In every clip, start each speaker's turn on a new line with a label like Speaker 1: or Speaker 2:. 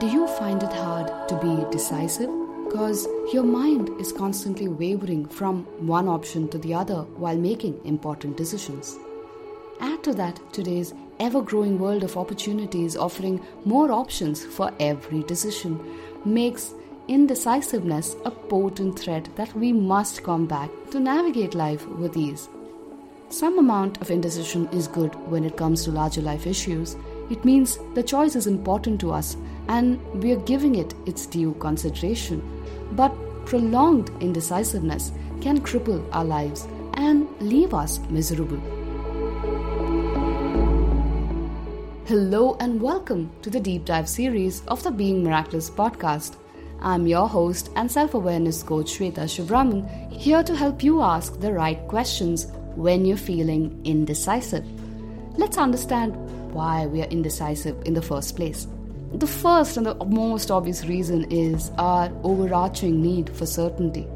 Speaker 1: Do you find it hard to be decisive? Because your mind is constantly wavering from one option to the other while making important decisions. Add to that today's ever growing world of opportunities offering more options for every decision makes indecisiveness a potent threat that we must combat to navigate life with ease. Some amount of indecision is good when it comes to larger life issues. It means the choice is important to us and we are giving it its due consideration. But prolonged indecisiveness can cripple our lives and leave us miserable. Hello and welcome to the deep dive series of the Being Miraculous podcast. I'm your host and self awareness coach Shweta Shibraman, here to help you ask the right questions when you're feeling indecisive. Let's understand why we are indecisive in the first place. The first and the most obvious reason is our overarching need for certainty.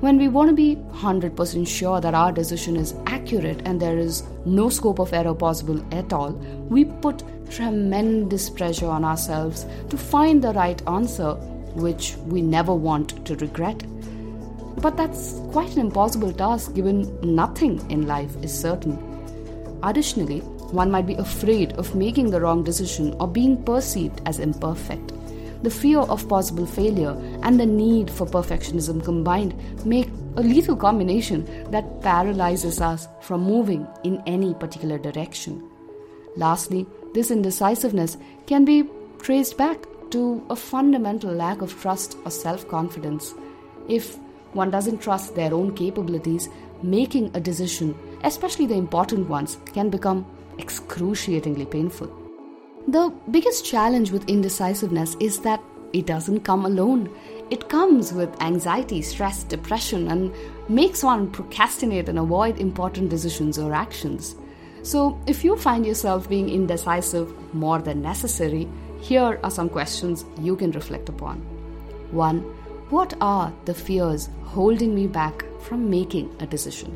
Speaker 1: When we want to be 100% sure that our decision is accurate and there is no scope of error possible at all, we put tremendous pressure on ourselves to find the right answer, which we never want to regret. But that's quite an impossible task given nothing in life is certain. Additionally, one might be afraid of making the wrong decision or being perceived as imperfect. The fear of possible failure and the need for perfectionism combined make a lethal combination that paralyzes us from moving in any particular direction. Lastly, this indecisiveness can be traced back to a fundamental lack of trust or self confidence. If one doesn't trust their own capabilities, making a decision, especially the important ones, can become excruciatingly painful. The biggest challenge with indecisiveness is that it doesn't come alone. It comes with anxiety, stress, depression, and makes one procrastinate and avoid important decisions or actions. So, if you find yourself being indecisive more than necessary, here are some questions you can reflect upon. 1. What are the fears holding me back from making a decision?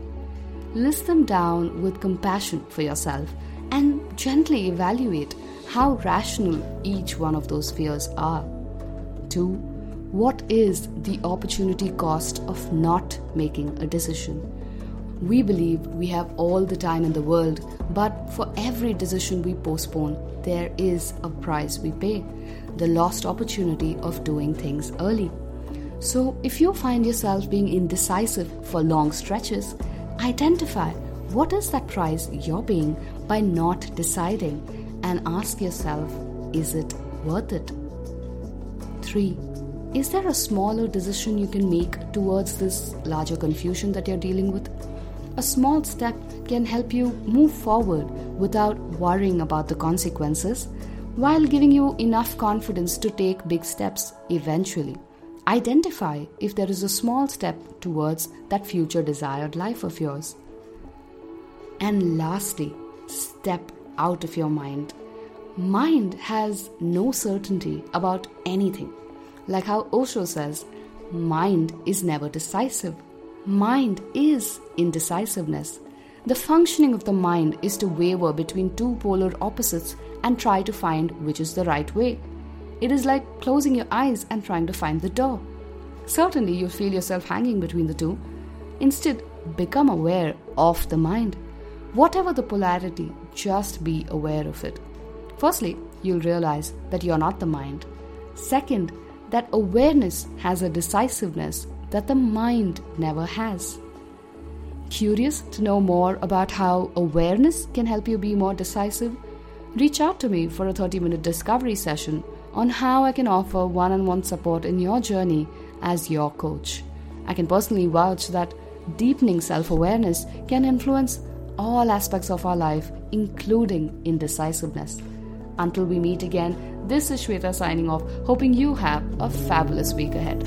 Speaker 1: List them down with compassion for yourself and gently evaluate how rational each one of those fears are. 2. What is the opportunity cost of not making a decision? We believe we have all the time in the world, but for every decision we postpone, there is a price we pay the lost opportunity of doing things early. So, if you find yourself being indecisive for long stretches, identify what is that price you're paying by not deciding and ask yourself is it worth it? 3. Is there a smaller decision you can make towards this larger confusion that you're dealing with? A small step can help you move forward without worrying about the consequences while giving you enough confidence to take big steps eventually. Identify if there is a small step towards that future desired life of yours. And lastly, step out of your mind. Mind has no certainty about anything. Like how Osho says, mind is never decisive. Mind is indecisiveness. The functioning of the mind is to waver between two polar opposites and try to find which is the right way. It is like closing your eyes and trying to find the door. Certainly, you'll feel yourself hanging between the two. Instead, become aware of the mind. Whatever the polarity, just be aware of it. Firstly, you'll realize that you're not the mind. Second, that awareness has a decisiveness that the mind never has. Curious to know more about how awareness can help you be more decisive? Reach out to me for a 30 minute discovery session on how I can offer one on one support in your journey as your coach. I can personally vouch that deepening self awareness can influence all aspects of our life, including indecisiveness. Until we meet again, this is Shweta signing off, hoping you have a fabulous week ahead.